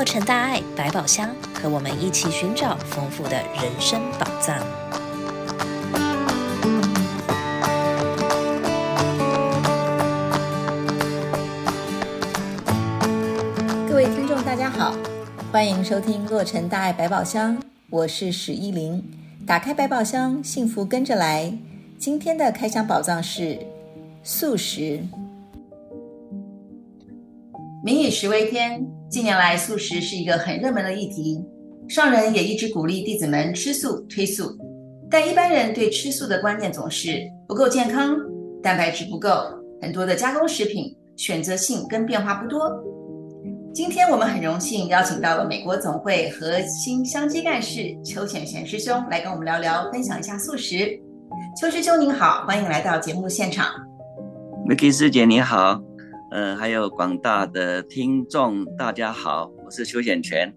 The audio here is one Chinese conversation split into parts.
洛城大爱百宝箱，和我们一起寻找丰富的人生宝藏。各位听众，大家好，欢迎收听洛城大爱百宝箱，我是史依琳。打开百宝箱，幸福跟着来。今天的开箱宝藏是素食。民以食为天，近年来素食是一个很热门的议题。上人也一直鼓励弟子们吃素、推素，但一般人对吃素的观念总是不够健康，蛋白质不够，很多的加工食品选择性跟变化不多。今天我们很荣幸邀请到了美国总会核心香积干事邱显贤师兄来跟我们聊聊，分享一下素食。邱师兄您好，欢迎来到节目现场。Miki 师姐你好。呃，还有广大的听众，大家好，我是邱显全。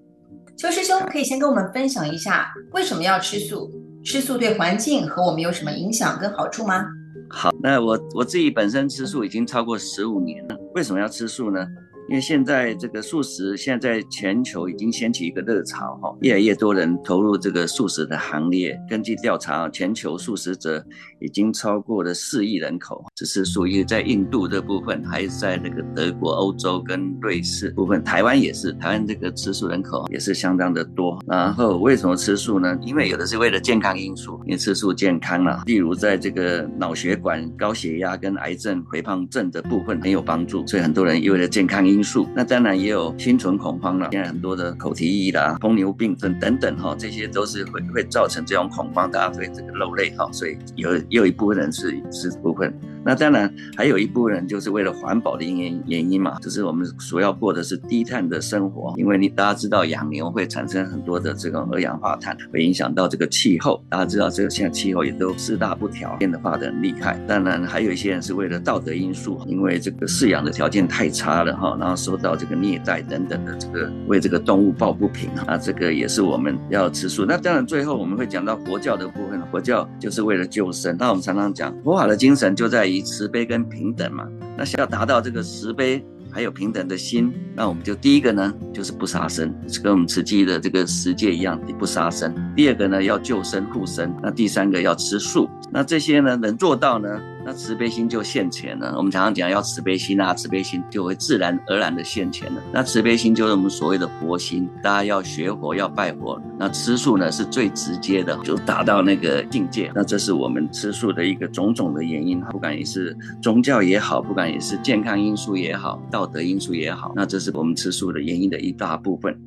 邱师兄，可以先跟我们分享一下为什么要吃素？吃素对环境和我们有什么影响跟好处吗？好，那我我自己本身吃素已经超过十五年了，为什么要吃素呢？因为现在这个素食，现在全球已经掀起一个热潮，哈，越来越多人投入这个素食的行列。根据调查，全球素食者已经超过了四亿人口，只是属于在印度的部分，还是在那个德国、欧洲跟瑞士部分，台湾也是，台湾这个吃素人口也是相当的多。然后为什么吃素呢？因为有的是为了健康因素，因为吃素健康了，例如在这个脑血管、高血压跟癌症、肥胖症的部分很有帮助，所以很多人为了健康因。因素，那当然也有心存恐慌了。现在很多的口蹄疫啦、疯牛病症等等哈，这些都是会会造成这种恐慌，大家对这个肉类哈，所以有有一部分人是是部分。那当然还有一部分人就是为了环保的原原因嘛，就是我们所要过的是低碳的生活，因为你大家知道养牛会产生很多的这种二氧化碳，会影响到这个气候。大家知道这个现在气候也都四大不调，变得化得很厉害。当然还有一些人是为了道德因素，因为这个饲养的条件太差了哈，然后受到这个虐待等等的这个为这个动物抱不平啊，这个也是我们要吃素。那当然最后我们会讲到佛教的部分，佛教就是为了救生。那我们常常讲佛法的精神就在于。慈悲跟平等嘛，那想要达到这个慈悲还有平等的心，那我们就第一个呢，就是不杀生，跟我们慈济的这个十戒一样，不杀生。第二个呢，要救生护生。那第三个要吃素。那这些呢，能做到呢？那慈悲心就现前了。我们常常讲要慈悲心啊，慈悲心就会自然而然的现前了。那慈悲心就是我们所谓的佛心，大家要学佛，要拜佛。那吃素呢是最直接的，就达到那个境界。那这是我们吃素的一个种种的原因，不管也是宗教也好，不管也是健康因素也好，道德因素也好，那这是我们吃素的原因的一大部分。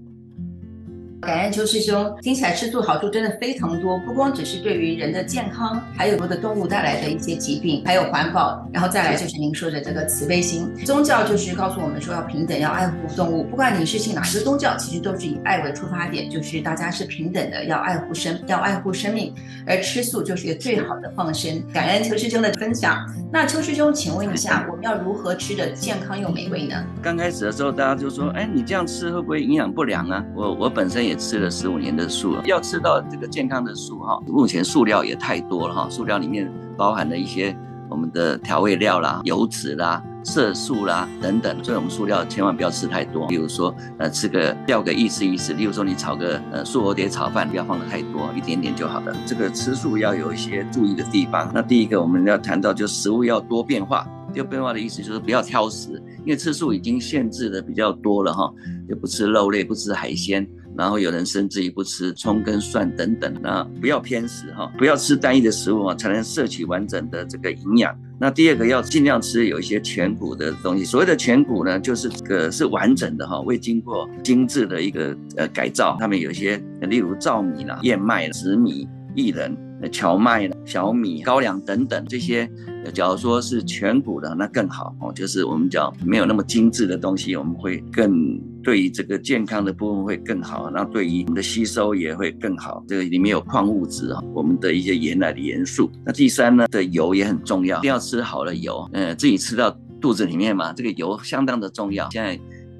感恩邱师兄，听起来吃素好处真的非常多，不光只是对于人的健康，还有很多的动物带来的一些疾病，还有环保，然后再来就是您说的这个慈悲心。宗教就是告诉我们说要平等，要爱护动物，不管你是信哪个宗教，其实都是以爱为出发点，就是大家是平等的，要爱护生，要爱护生命，而吃素就是一个最好的放生。感恩邱师兄的分享。那邱师兄，请问一下，我们要如何吃得健康又美味呢？刚开始的时候，大家就说，哎，你这样吃会不会营养不良啊？我我本身也。吃了十五年的素，要吃到这个健康的素哈，目前素料也太多了哈，素料里面包含了一些我们的调味料啦、油脂啦、色素啦等等，所以我们素料千万不要吃太多。比如说，呃，吃个调个意思意思，例如说你炒个呃素藕碟炒饭，不要放的太多，一点点就好了。这个吃素要有一些注意的地方。那第一个我们要谈到，就食物要多变化。多变化的意思就是不要挑食，因为吃素已经限制的比较多了哈，就不吃肉类，不吃海鲜。然后有人甚至于不吃葱跟蒜等等，啊不要偏食哈，不要吃单一的食物啊，才能摄取完整的这个营养。那第二个要尽量吃有一些全谷的东西，所谓的全谷呢，就是这个是完整的哈，未经过精致的一个呃改造。他们有一些，例如糙米啦、燕麦、紫米、薏仁。荞麦、小米、高粱等等这些，假如说是全谷的，那更好哦。就是我们讲没有那么精致的东西，我们会更对于这个健康的部分会更好，那对于我们的吸收也会更好。这个里面有矿物质啊，我们的一些原来的元素。那第三呢，的油也很重要，一定要吃好的油，嗯，自己吃到肚子里面嘛，这个油相当的重要。现在。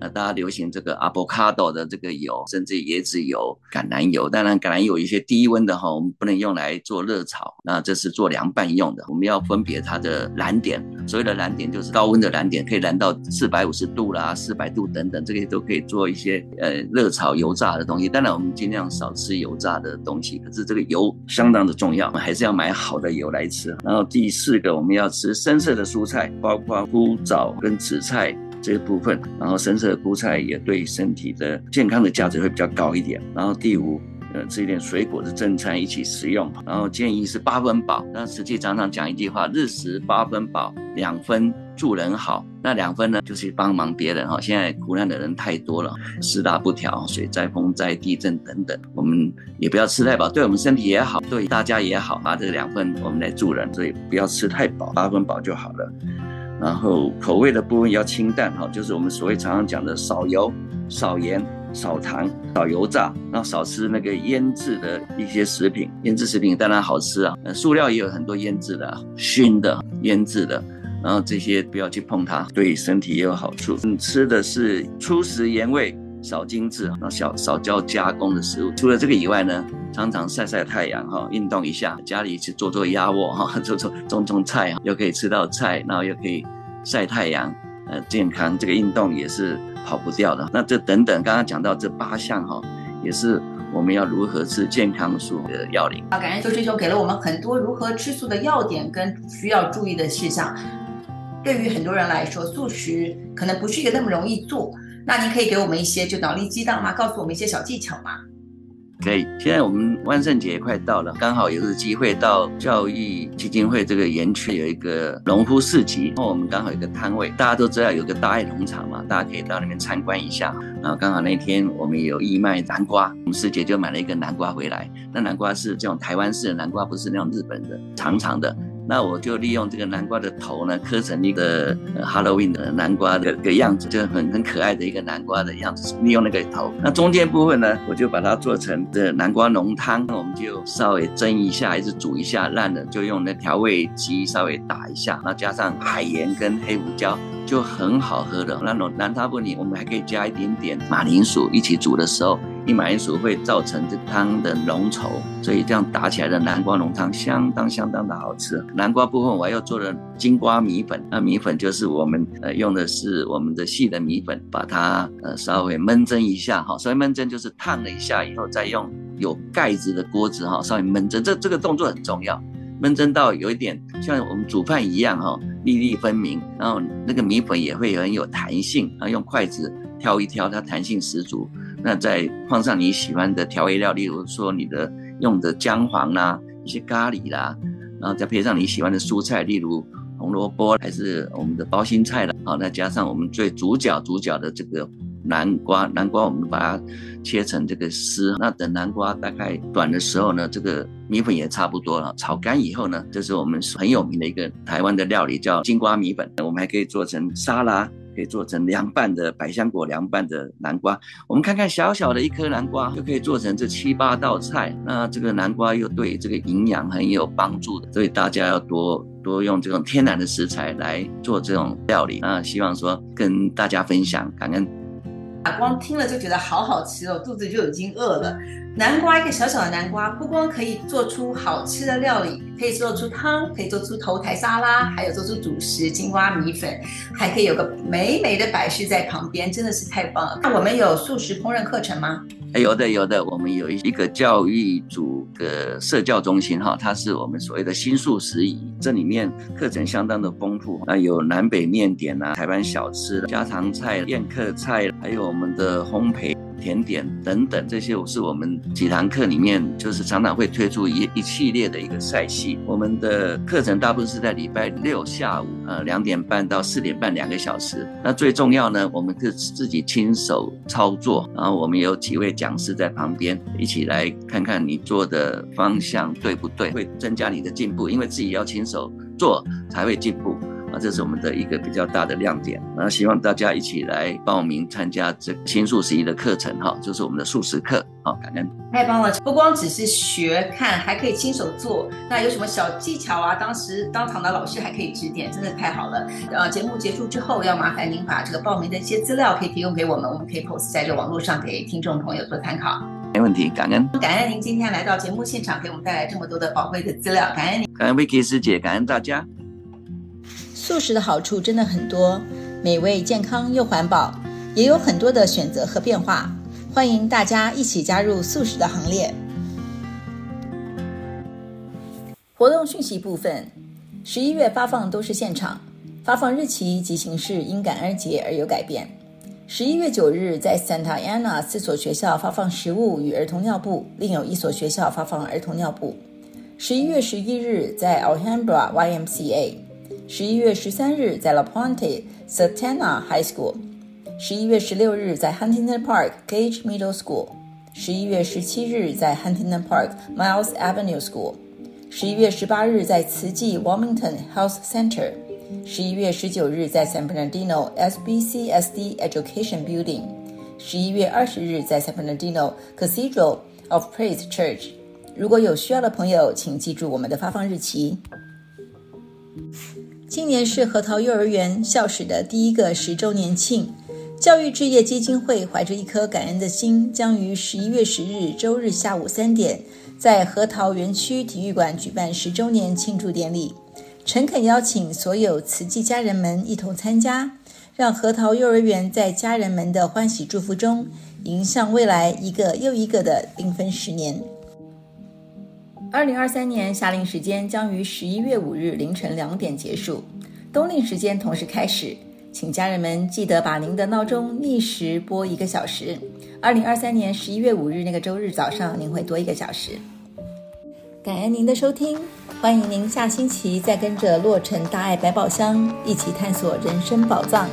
大家流行这个 avocado 的这个油，甚至椰子油、橄榄油。当然，橄榄油一些低温的哈，我们不能用来做热炒，那这是做凉拌用的。我们要分别它的燃点，所谓的燃点就是高温的燃点，可以燃到四百五十度啦、四百度等等，这些都可以做一些呃热炒、油炸的东西。当然，我们尽量少吃油炸的东西，可是这个油相当的重要，我们还是要买好的油来吃。然后第四个，我们要吃深色的蔬菜，包括菇枣跟紫菜。这部分，然后深色的菇菜也对身体的健康的价值会比较高一点。然后第五，呃，吃一点水果的正餐一起食用。然后建议是八分饱。那实际常常讲一句话：日食八分饱，两分助人好。那两分呢，就是帮忙别人哈。现在苦难的人太多了，四大不调，水灾、风灾、地震等等，我们也不要吃太饱，对我们身体也好，对大家也好。把这两份我们来助人，所以不要吃太饱，八分饱就好了。然后口味的部分要清淡哈，就是我们所谓常常讲的少油、少盐、少糖、少油炸，然后少吃那个腌制的一些食品。腌制食品当然好吃啊，塑料也有很多腌制的、熏的、腌制的，然后这些不要去碰它，对身体也有好处。嗯，吃的是粗食盐味。少精致，然后少少叫加工的食物。除了这个以外呢，常常晒晒太阳哈，运动一下，家里去做做压卧哈，做做种种菜，又可以吃到菜，然后又可以晒太阳，呃，健康。这个运动也是跑不掉的。那这等等，刚刚讲到这八项哈，也是我们要如何吃健康素的要领。好，感恩周师兄给了我们很多如何吃素的要点跟需要注意的事项。对于很多人来说，素食可能不是一个那么容易做。那您可以给我们一些就脑力激荡吗？告诉我们一些小技巧吗？可以。现在我们万圣节快到了，刚好有个机会到教育基金会这个园区有一个农夫市集，然后我们刚好有个摊位，大家都知道有个大爱农场嘛，大家可以到那边参观一下。然后刚好那天我们有义卖南瓜，我们师姐就买了一个南瓜回来。那南瓜是这种台湾式的南瓜，不是那种日本的长长的。那我就利用这个南瓜的头呢，刻成一个 Halloween 的南瓜的个样子，就很很可爱的一个南瓜的样子。利用那个头，那中间部分呢，我就把它做成的南瓜浓汤。那我们就稍微蒸一下，还是煮一下，烂了就用那调味机稍微打一下，然后加上海盐跟黑胡椒，就很好喝的。那种南汤不里，我们还可以加一点点马铃薯，一起煮的时候。一马铃薯会造成这汤的浓稠，所以这样打起来的南瓜浓汤相当相当的好吃。南瓜部分我又做了金瓜米粉，那米粉就是我们呃用的是我们的细的米粉，把它呃稍微焖蒸一下哈，稍微焖蒸就是烫了一下以后，再用有盖子的锅子哈稍微焖蒸，这这个动作很重要，焖蒸到有一点像我们煮饭一样哈，粒粒分明，然后那个米粉也会很有弹性，然后用筷子挑一挑，它弹性十足。那再放上你喜欢的调味料，例如说你的用的姜黄啦、一些咖喱啦、然后再配上你喜欢的蔬菜，例如红萝卜还是我们的包心菜啦，好，再加上我们最主角主角的这个南瓜，南瓜我们把它切成这个丝。那等南瓜大概短的时候呢，这个米粉也差不多了，炒干以后呢，这是我们很有名的一个台湾的料理，叫金瓜米粉。我们还可以做成沙拉。可以做成凉拌的百香果凉拌的南瓜，我们看看小小的一颗南瓜就可以做成这七八道菜。那这个南瓜又对这个营养很有帮助的，所以大家要多多用这种天然的食材来做这种料理。那希望说跟大家分享，感恩。光听了就觉得好好吃哦，肚子就已经饿了。南瓜，一个小小的南瓜，不光可以做出好吃的料理，可以做出汤，可以做出头台沙拉，还有做出主食金瓜米粉，还可以有个美美的摆饰在旁边，真的是太棒了。那我们有素食烹饪课程吗？哎有的，有的，我们有一个教育组的社教中心哈，它是我们所谓的新素食仪，这里面课程相当的丰富，那有南北面点啊，台湾小吃、家常菜、宴客菜，还有我们的烘焙。甜点等等，这些是我们几堂课里面，就是常常会推出一一系列的一个赛系。我们的课程大部分是在礼拜六下午，呃，两点半到四点半两个小时。那最重要呢，我们是自己亲手操作，然后我们有几位讲师在旁边，一起来看看你做的方向对不对，会增加你的进步，因为自己要亲手做才会进步。啊，这是我们的一个比较大的亮点。那希望大家一起来报名参加这个新素食一的课程哈，就是我们的素食课啊，感恩。太棒了，不光只是学看，还可以亲手做。那有什么小技巧啊？当时当场的老师还可以指点，真的太好了。呃，节目结束之后，要麻烦您把这个报名的一些资料可以提供给我们，我们可以 post 在这网络上给听众朋友做参考。没问题，感恩。感恩您今天来到节目现场，给我们带来这么多的宝贵的资料，感恩您。感恩 Vicky 师姐，感恩大家。素食的好处真的很多，美味、健康又环保，也有很多的选择和变化。欢迎大家一起加入素食的行列。活动讯息部分，十一月发放都是现场，发放日期及形式因感恩节而有改变。十一月九日在 Santa Ana 四所学校发放食物与儿童尿布，另有一所学校发放儿童尿布。十一月十一日在 Alhambra YMCA，十一月十三日在 La Puente Santana High School。十一月十六日在 Huntington Park Gage Middle School，十一月十七日在 Huntington Park Miles Avenue School，十一月十八日在慈济 Wilmington Health Center，十一月十九日在 San Bernardino SBCSD Education Building，十一月二十日在 San Bernardino Cathedral of Praise Church。如果有需要的朋友，请记住我们的发放日期。 今年是核桃幼儿园校史的第一个十周年庆。教育置业基金会怀着一颗感恩的心，将于十一月十日周日下午三点，在核桃园区体育馆举办十周年庆祝典礼。诚恳邀请所有慈济家人们一同参加，让核桃幼儿园在家人们的欢喜祝福中，迎向未来一个又一个的缤纷十年。二零二三年夏令时间将于十一月五日凌晨两点结束，冬令时间同时开始。请家人们记得把您的闹钟逆时拨一个小时。二零二三年十一月五日那个周日早上，您会多一个小时。感恩您的收听，欢迎您下星期再跟着洛城大爱百宝箱一起探索人生宝藏。